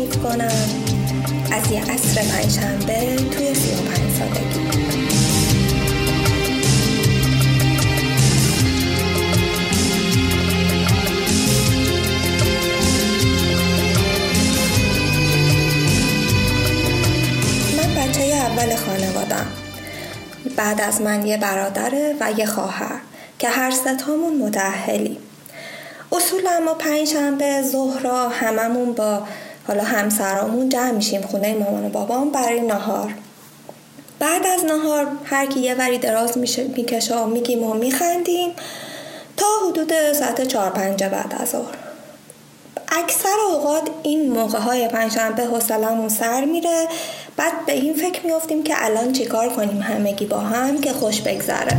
تعریف کنم. از یه عصر پنجشنبه توی سی و پنج سالگی من بچه اول خانوادم. بعد از من یه برادره و یه خواهر که هر ستامون متعهلیم اصولا ما پنجشنبه ظهرا هممون با حالا همسرامون جمع میشیم خونه مامان و بابام برای نهار. بعد از نهار هر کی یه وری دراز می‌کشه و میگیم و میخندیم تا حدود ساعت چهار پنجه بعد از ظهر. اکثر اوقات این موقع های پنجشنبه حوصلمون سر میره. بعد به این فکر میفتیم که الان چیکار کنیم؟ همگی با هم که خوش بگذره.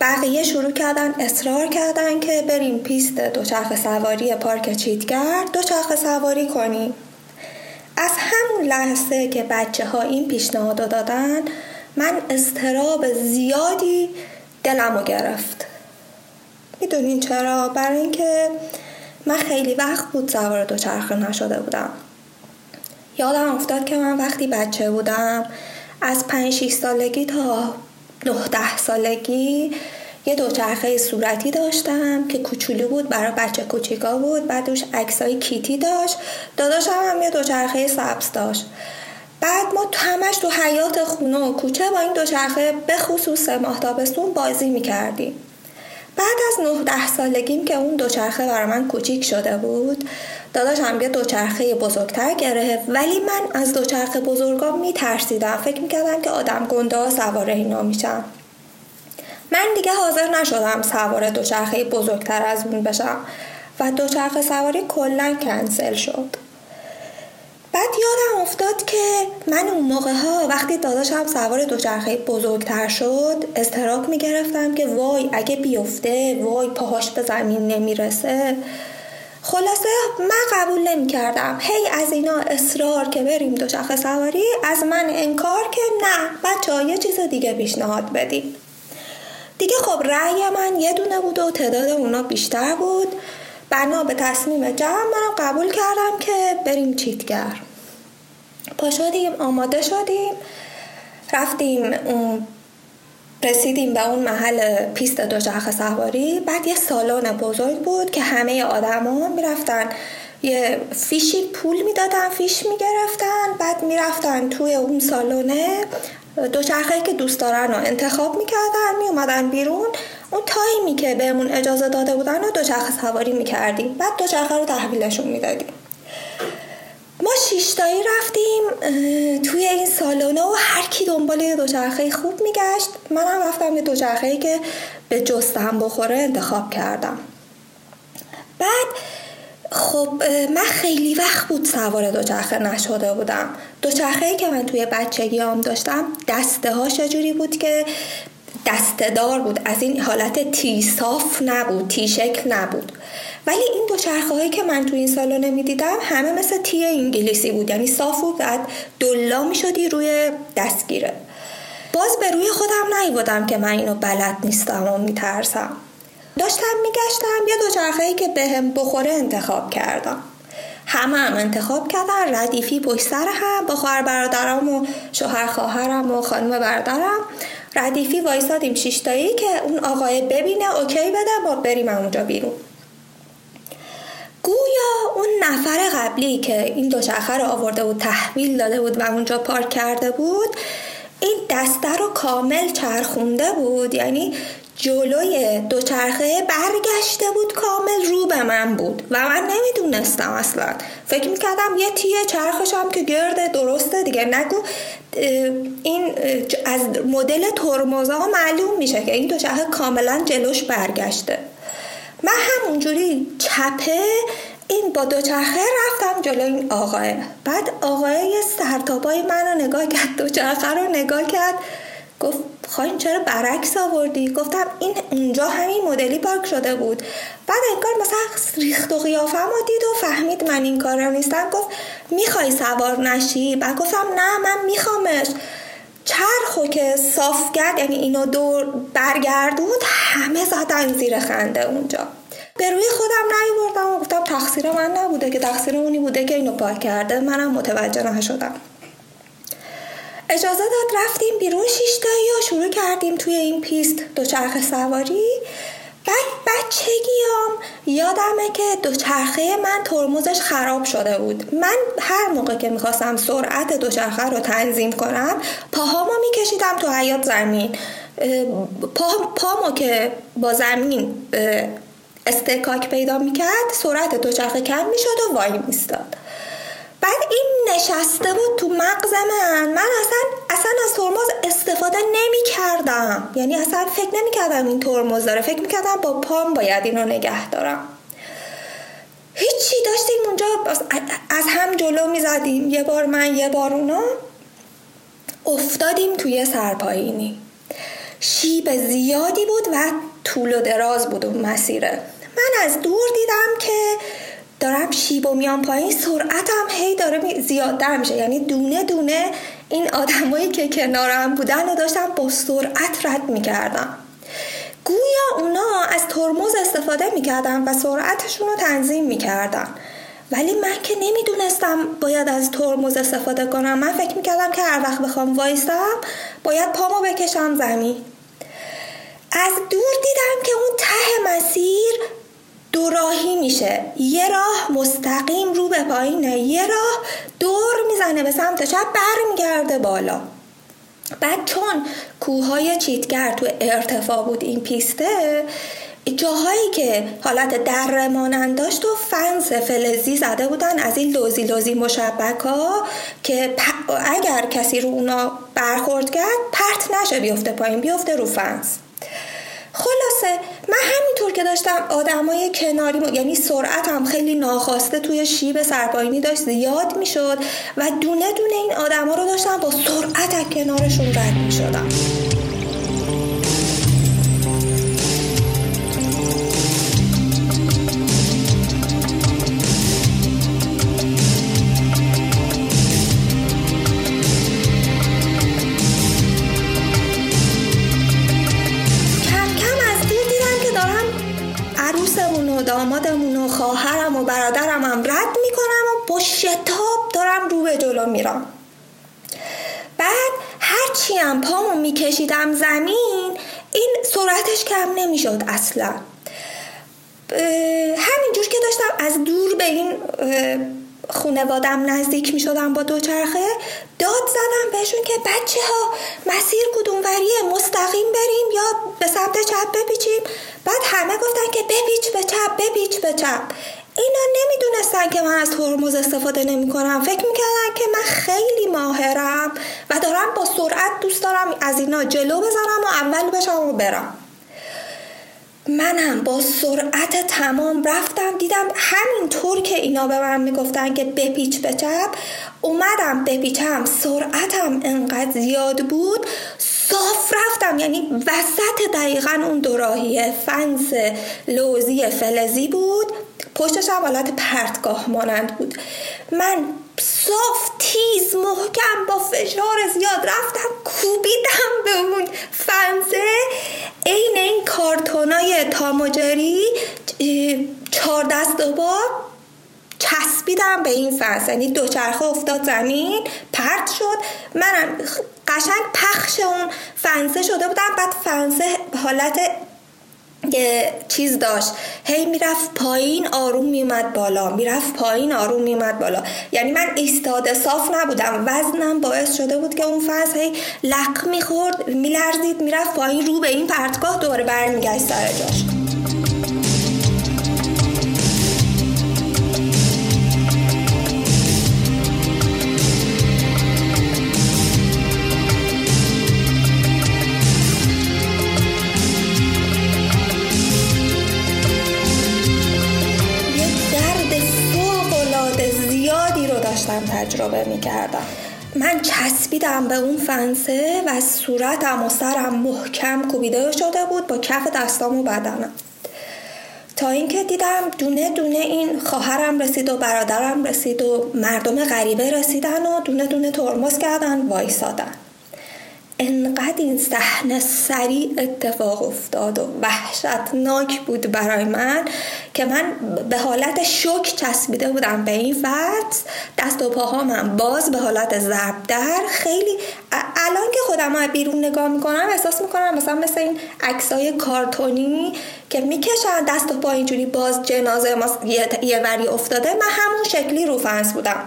بقیه شروع کردن اصرار کردن که بریم پیست دوچرخه سواری پارک چیتگر دوچرخه سواری کنیم از همون لحظه که بچه ها این پیشنهاد دادن من استراب زیادی دلمو گرفت. می‌دونین چرا؟ برای اینکه من خیلی وقت بود سوار دوچرخه نشده بودم. یادم افتاد که من وقتی بچه بودم از پنج 6 سالگی تا 9 ده سالگی یه دوچرخه صورتی داشتم که کوچولو بود برای بچه کوچیکا بود. بعد دوش عکسای کیتی داشت. داداشم هم یه دوچرخه سبز داشت. بعد ما همش تو حیات خونه و کوچه با این دوچرخه به خصوص ماه تابستون بازی می‌کردیم. بعد از 9 ده سالگیم که اون دوچرخه برای من کوچیک شده بود داداشم یه دوچرخه بزرگتر گرفت. ولی من از دوچرخه بزرگا میترسیدم. فکر می‌کردم که آدم گنده ها سواره اینا میشم من دیگه حاضر نشدم سوار دوچرخه بزرگتر از اون بشم. و دوچرخه سواری کلا کنسل شد. بعد یادم افتاد که من اون موقع ها وقتی داداشم سوار دوچرخه بزرگتر شد استراک می‌گرفتم که وای اگه بیفته وای پاهاش به زمین نمی‌رسه. خلاصه من قبول نمی کردم هی از اینا اصرار که بریم دوچرخه سواری از من انکار که نه بچه یه چیز دیگه پیشنهاد بدیم دیگه خب رأی من یه دونه بود و تعداد اونا بیشتر بود. بنا به تصمیم جمع منم قبول کردم که بریم چیتگر. پا شدیم آماده شدیم. رفتیم رسیدیم به اون محل پیست دوچرخه سواری. بعد یه سالن بزرگ بود که همه آدما می‌رفتن. یه فیشی پول می‌دادن فیش می‌گرفتن. بعد می‌رفتن توی اون سالونه دوچرخه که دوست دارن رو انتخاب می‌کردن. میومدن بیرون. اون تایمی که بهمون اجازه داده بودن رو دوچرخه سواری می‌کردیم. بعد دوچرخه رو تحویلشون می‌دادیم. ما شیشتایی رفتیم توی این سالونه و هر کی دنبال یه دوچرخه خوب میگشت. منم رفتم یه دوچرخه که به جستم بخوره انتخاب کردم. بعد خب من خیلی وقت بود سوار دوچرخه نشده بودم. دوچرخه که من توی بچگیام داشتم دسته ها جوری بود که دستهدار بود. از این حالت تی صاف نبود تی شکل نبود. ولی این دوچرخه هایی که من توی این سالن می‌دیدم همه مثل تی انگلیسی بود. یعنی صاف بود بعد دلا می‌شدی روی دستگیره باز به روی خودم نیبودم که من اینو بلد نیستم و میترسم. داشتم میگشتم یه دوچرخه که بهم به بخوره انتخاب کردم. همه هم انتخاب کردن ردیفی پشت سر هم با خواهر برادرم و شوهر خواهرم و خانم برادرم. ردیفی وایسادیم شیشتایی که اون آقای ببینه اوکی بده ما بریم اونجا بیرون. اون نفر قبلی که این دوچرخه رو آورده بود تحویل داده بود و اونجا پارک کرده بود این دسته رو کامل چرخونده بود. یعنی جلوی دوچرخه برگشته بود کامل رو به من بود و من نمی‌دونستم اصلا. فکر می‌کردم یه تیه چرخشم که گرده درسته دیگه. نگو این از مدل ترمزا معلوم میشه که این دوچرخه کاملا جلوش برگشته. من همونجوری چپه این با دوچرخه رفتم جلو این آقای. بعد آقای یه سرتابای من رو نگاه کرد دوچرخه رو نگاه کرد. گفت خواهیم چرا برعکس آوردی؟ گفتم این اونجا همین مدلی پارک شده بود. بعد انگار مثلا ریخت و قیافه ما دید و فهمید من این کار نیستم. گفت می‌خوای سوار نشی؟ بعد گفتم نه من میخوامش. چرخو که صاف کرد یعنی اینو دور برگردوند همه زدن زیر خنده اونجا. به روی خودم بردم و گفتم تقصیر من نبوده که تقصیر اونی بوده که اینو پاک کرده. منم متوجه نشدم. اجازه داد رفتیم بیرون شیشتایی و شروع کردیم توی این پیست دوچرخه سواری. بعد بچگیام یادمه که دوچرخه من ترمزش خراب شده بود. من هر موقع که می‌خواستم سرعت دوچرخه رو تنظیم کنم پاهامو میکشیدم تو حیات زمین. پا، پامو که با زمین استکاک پیدا می‌کرد سرعت دوچرخه کم می‌شد و وای میستاد بعد این نشسته بود تو مغز من. من اصلا اصلا از ترمز استفاده نمی کردم یعنی اصلا فکر نمی کردم این ترمز داره. فکر می کردم با پام باید اینو نگه دارم. هیچی داشتیم اونجا از هم جلو می زدیم یه بار من یه بار اونا. افتادیم توی سرپایینی. شیب زیادی بود و طول و دراز بود اون مسیره من از دور دیدم که دارم شیب و میان پایین سرعتم هی داره زیادتر میشه. یعنی دونه دونه این آدمایی که کنارم بودن و داشتم با سرعت رد می‌کردم. گویا اونا از ترمز استفاده می‌کردن و سرعتشون رو تنظیم می‌کردن. ولی من که نمی‌دونستم باید از ترمز استفاده کنم. من فکر می‌کردم که هر وقت بخوام وایستم باید پامو بکشم زمین. از دور دیدم که اون ته مسیر دو راهی میشه. یه راه مستقیم رو به پایینه یه راه دور می‌زنه به سمت چپ برمیگرده بالا. بعد چون کوههای چیتگر تو ارتفاع بود این پیسته جاهایی که حالت در مانند داشت و فنس فلزی زده بودن از این لوزی لوزی مشبک ها که اگر کسی رو اونا برخورد کرد پرت نشه بیفته پایین بیفته رو همینطور که داشتم آدمای کناری یعنی سرعتم خیلی ناخواسته توی شیب سرپایینی داشت زیاد می‌شد و دونه دونه این آدما رو داشتم با سرعت کنارشون رد می‌شدم. سرعتش کم نمی‌شد اصلا. همینجور که داشتم از دور به این خونوادم نزدیک می شدم با دوچرخه داد زدم بهشون که بچه ها مسیر کدوموریه مستقیم بریم یا به سمت چپ بپیچیم. بعد همه گفتن که بپیچ به چپ بپیچ به چپ. اینا نمی‌دونستن که من از ترمز استفاده نمی کنم فکر می‌کردن که من خیلی ماهرم و دارم با سرعت دوست دارم از اینا جلو بزنم و اول بشم و برم. منم با سرعت تمام رفتم دیدم همینطور که اینا به من می‌گفتن که بپیچ به چپ اومدم بپیچم سرعتم انقدر زیاد بود صاف رفتم یعنی وسط دقیقا اون دوراهی فنس لوزی فلزی بود پشتش هم حالت پرتگاه مانند بود. من صاف تیز محکم با فشار زیاد رفتم کوبیدم به اون فنسه عین این کارتونای تاماجری چهار دست و با چسبیدم به این فنس یعنی دوچرخه افتاد زمین پرت شد. منم قشنگ پخش اون فنسه شده بودم. بعد فنسه حالت چیز داشت. هی می‌رفت پایین آروم میومد بالا. می‌رفت پایین آروم میومد بالا. یعنی من ایستاده صاف نبودم. وزنم باعث شده بود که اون فاز هی لق می‌خورد میلرزید می‌رفت پایین رو به این پرتگاه دوباره برمیگشت سر جاش. تجربه می کردم من چسبیدم به اون فنسه و صورتم و سرم محکم کوبیده شده بود با کف دستام و بدنم. تا اینکه دیدم دونه دونه این خواهرم رسید و برادرم رسید و مردم غریبه رسیدن و دونه دونه ترمز کردن وایسادن. انقدر این صحنه سریع اتفاق افتاد و وحشتناک بود برای من که من به حالت شک چسبیده بودم به این فصل دست و پاها من باز به حالت ضرب در خیلی الان که خودم ها بیرون نگاه می‌کنم احساس می‌کنم مثلا مثل این عکسای کارتونی که می‌کشن دست و پا اینجوری باز جنازه یه وری افتاده. من همون شکلی رو فنس بودم.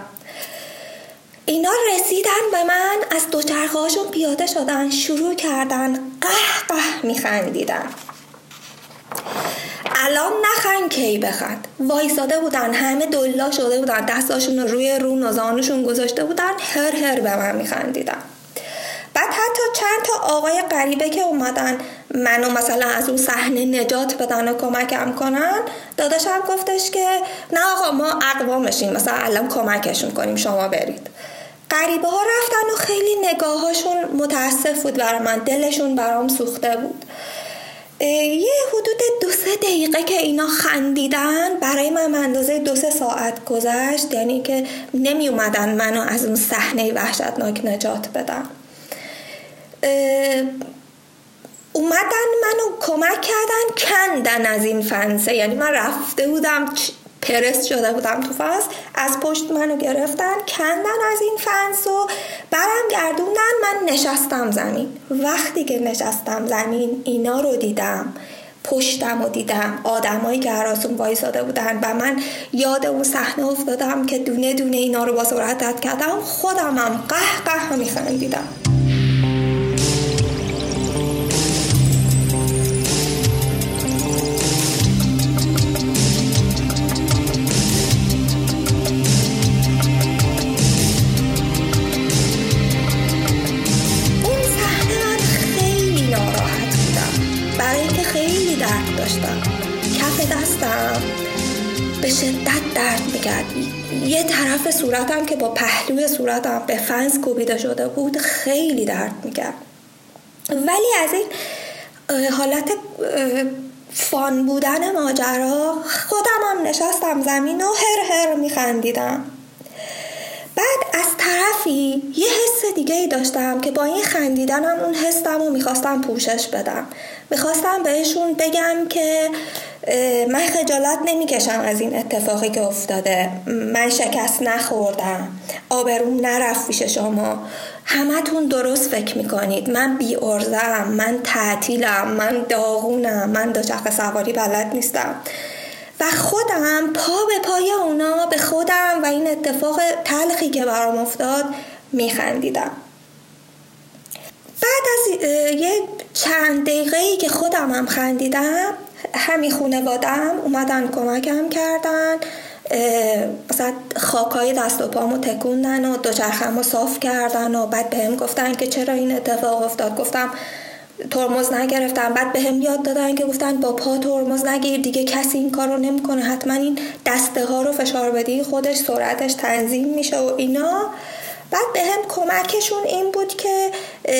اینا رسیدن به من از دوچرخهاشون پیاده شدن شروع کردن. قه قه میخندیدن. الان نخند کی بخند. وایساده بودن همه دلا شده بودن دستاشون رو روی رو نزانشون گذاشته بودن هر هر به من میخندیدن. بعد حتی چند تا آقای غریبه که اومدن منو مثلا از اون صحنه نجات بدن و کمکم کنن داداشم گفتش که نه آقا ما اقوامشیم مثلا الان کمکشون کنیم شما برید. غریبه ها رفتن و خیلی نگاهاشون متاسف بود برای من دلشون برام سوخته بود. یه حدود دو سه دقیقه که اینا خندیدن برای من اندازه دو سه ساعت گذشت یعنی که نمی اومدن منو از اون صحنه وحشتناک نجات بدن. اومدن منو کمک کردن کندن از این فنسه. یعنی من رفته بودم پرست شده بودم تو فنس از پشت منو گرفتن کندن از این فنس و برم گردوندن. من نشستم زمین. وقتی که نشستم زمین اینا رو دیدم. پشتم و دیدم. آدمایی که هراسون وایساده بودن و من یاد اون صحنه افتادم که دونه دونه اینا رو با سرعت کردم. خودمم قه قه میخندیدم. با پهلوی صورتم به فنس کوبیده شده بود خیلی درد می‌کرد. ولی از این حالت فان بودن ماجرا خودم هم نشستم زمین و هر هر میخندیدم. بعد از طرفی یه حس دیگه ای داشتم که با این خندیدنم اون حسم رو می‌خواستم پوشش بدم. می‌خواستم بهشون بگم که من خجالت نمی‌کشم از این اتفاقی که افتاده. من شکست نخوردم. آبروم نرفت پیش شما. همتون درست فکر می‌کنید. من بی ارزم. من تعطیلم. من داغونم. من دوچرخه سواری بلد نیستم. و خودم پا به پای اونا به خودم و این اتفاق تلخی که برام افتاد میخندیدم. بعد از یه چند دقیقه ای که خودم هم خندیدم همین خونوادم اومدن کمکم کردن مثلا خاکای دست و پامو تکوندن و دوچرخم صاف کردن و بعد بهم گفتن که چرا این اتفاق افتاد. گفتم ترمز نگرفتم. بعد بهم هم یاد دادن که گفتن با پا ترمز نگیر دیگه کسی این کار رو نمی‌کنه. حتما این دسته ها رو فشار بدی خودش سرعتش تنظیم میشه و اینا. بعد به هم کمکشون این بود که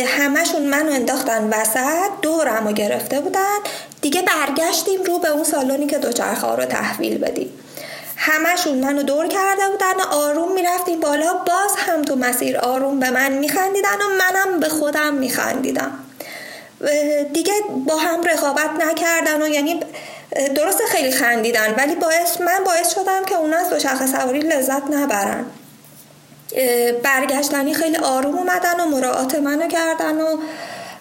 همشون منو انداختن وسط دورم رو گرفته بودن. دیگه برگشتیم رو به اون سالونی که دوچرخه رو تحویل بدیم. همشون منو دور کرده بودن و آروم می‌رفتیم بالا. باز هم تو مسیر آروم به من میخندیدن و منم به خودم میخندیدم. دیگه با هم رقابت نکردن و یعنی درست خیلی خندیدن ولی باعث من باعث شدم که اونا از دوچرخه سواری لذت نبرن. برگشتنی خیلی آروم اومدن و مراعات منو کردن و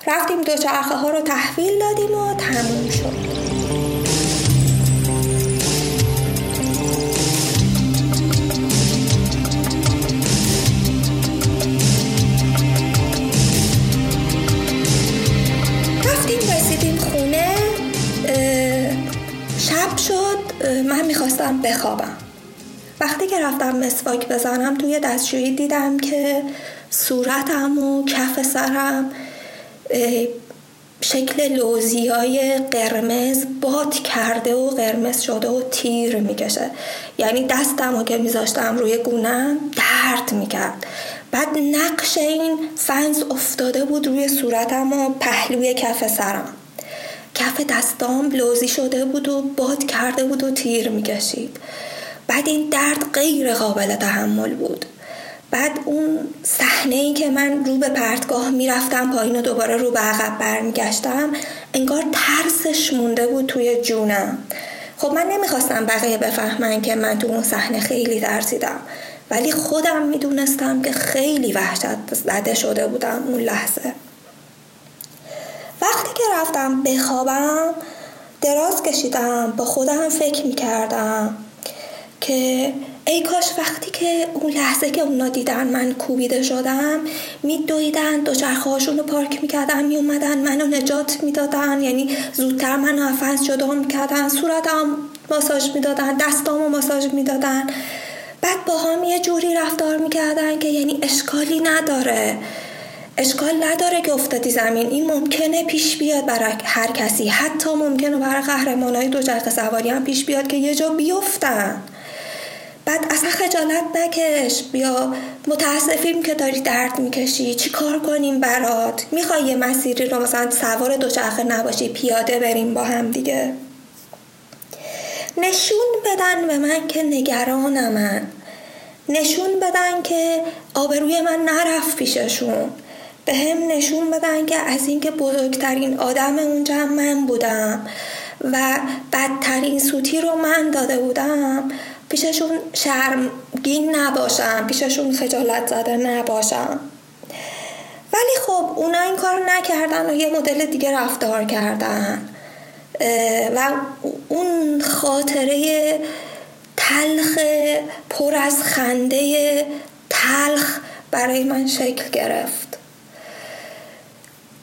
رفتیم دوچرخه ها رو تحویل دادیم و تموم شد. شب شد من می‌خواستم بخوابم. وقتی که رفتم مسواک بزنم توی دستشویی دیدم که صورتم و کف سرم شکل لوزی های قرمز باد کرده و قرمز شده و تیر می‌کشه. یعنی دستم رو که میذاشتم روی گونم درد می‌کرد. بعد نقش این فنز افتاده بود روی صورتم و پهلوی کف سرم. کف دستام بلوزی شده بود و باد کرده بود و تیر می‌کشید. بعد این درد غیر قابل تحمل بود. بعد اون صحنه ای که من رو به پرتگاه می‌رفتم پایین و دوباره رو به عقب برمیگشتم انگار ترسش مونده بود توی جونم. خب من نمی‌خواستم بقیه بفهمن که من تو اون صحنه خیلی ترسیدم. ولی خودم می‌دونستم که خیلی وحشت زده شده بودم اون لحظه. وقتی که رفتم بخوابم دراز کشیدم با خودم فکر می‌کردم. که ای کاش وقتی که اون لحظه که اونا دیدن من کوبیده شدم میدویدن دو چرخهاشون رو پارک می‌کردن میومدن منو نجات می‌دادن. یعنی زودتر منو افنس جدا می‌کردن صورتم ماساژ می‌دادن دستامو ماساژ می‌دادن. بعد با هم یه جوری رفتار می‌کردن که یعنی اشکالی نداره. اشکال نداره که افتادی زمین. این ممکنه پیش بیاد برای هر کسی. حتی ممکنه برای قهرمانای دو چرخ سواری هم پیش بیاد که یه جا بیفتن. بعد اصلا خجالت نکش. بیا متاسفیم که داری درد می‌کشی. چی کار کنیم برات؟ می‌خوای یه مسیری رو مثلا سوار دوچرخه نباشی پیاده بریم با هم دیگه. نشون بدن به من که نگرانمن نشون بدن که آبروی من نرفت پیششون. به هم نشون بدن که از اینکه بزرگترین آدم اونجا من بودم و بدترین سوتی رو من داده بودم پیششون شرمگین نباشم پیششون خجالت زده نباشم. ولی خب اونا این کار نکردن و یه مدل دیگه رفتار کردن. و اون خاطره تلخ پر از خنده تلخ برای من شکل گرفت.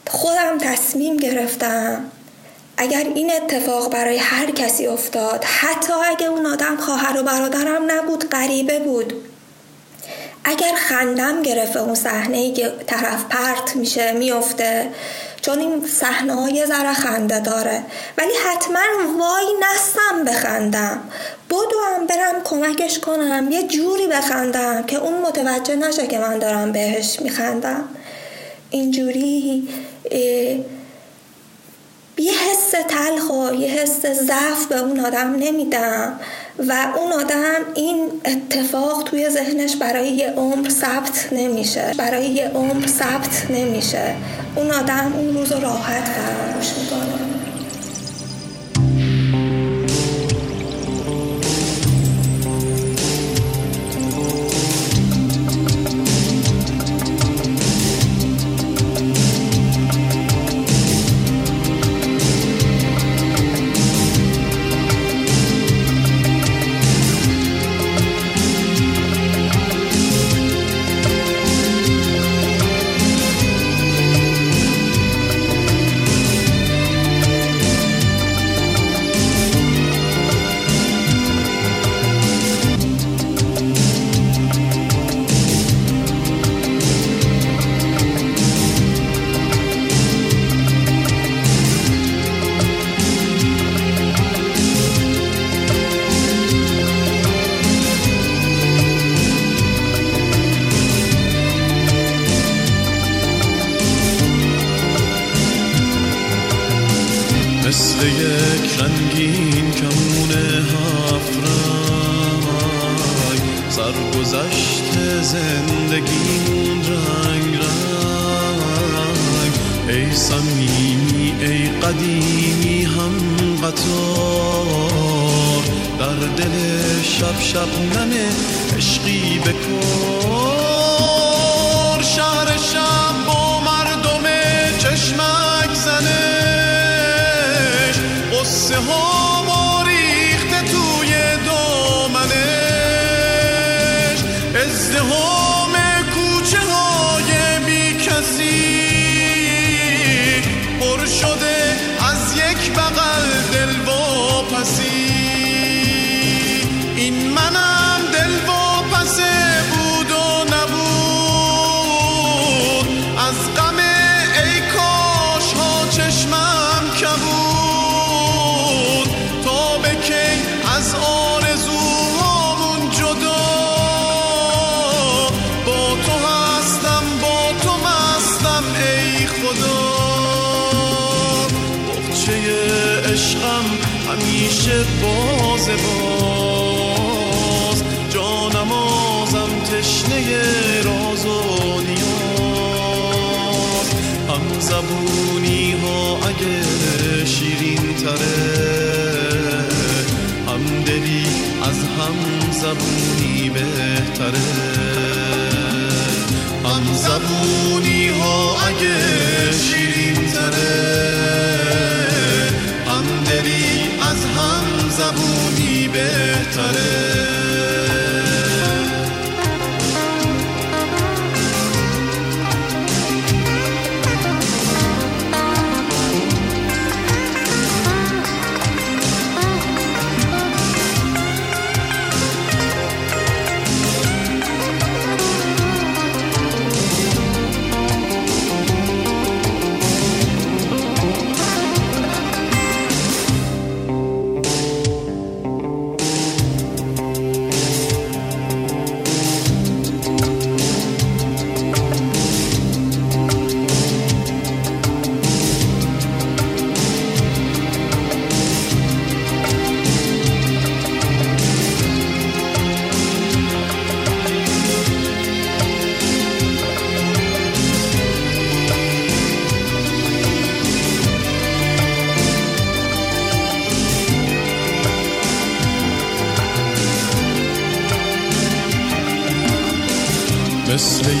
خودم تصمیم گرفتم اگر این اتفاق برای هر کسی افتاد حتی اگه اون آدم خواهر و برادرم نبود غریبه بود. اگر خندم گرفته اون صحنه که طرف پرت میشه میفته چون این صحنه های ذره خنده داره. ولی حتما وای نستم بخندم. بدوم برم کمکش کنم یه جوری بخندم که اون متوجه نشه که من دارم بهش میخندم. اینجوری یه حس تلخ و یه حس ضعف به اون آدم نمیدم. و اون آدم این اتفاق توی ذهنش برای یه عمر ثبت نمیشه. برای یه عمر ثبت نمیشه. اون آدم اون روز راحت فراموش می‌کنه. همیشه باز باز. جانمازم تشنه راز و نیاز. هم زبونی ها اگه شیرین تره هم دلی از هم زبونی بهتره. هم زبونی ها اگه بهتره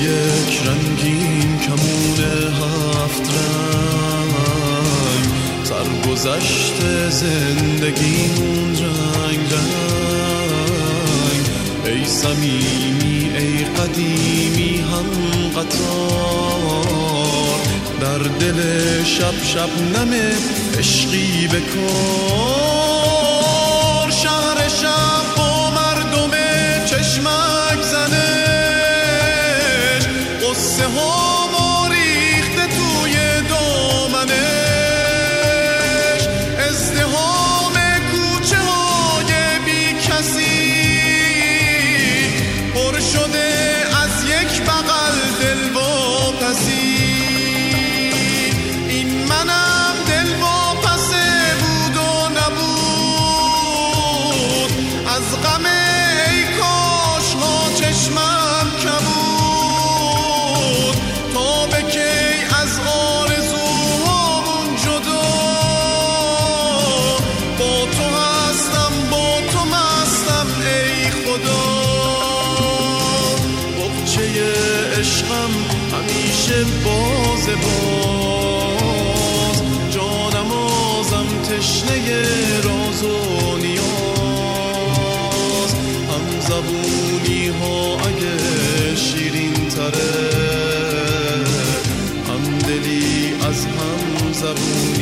یک رنگین کمون هفت رنگ. سرگذشت زندگیمون رنگ رنگ ای سمیمی ای قدیمی هم قطار. در دل شب شب نمه عشقی بکار شهر شب با مردم چشمک قصه ها همیشه باز باز. جانمازم تشنه راز و نیاز. هم زبونی ها اگه شیرین تره هم دلی از هم زبونی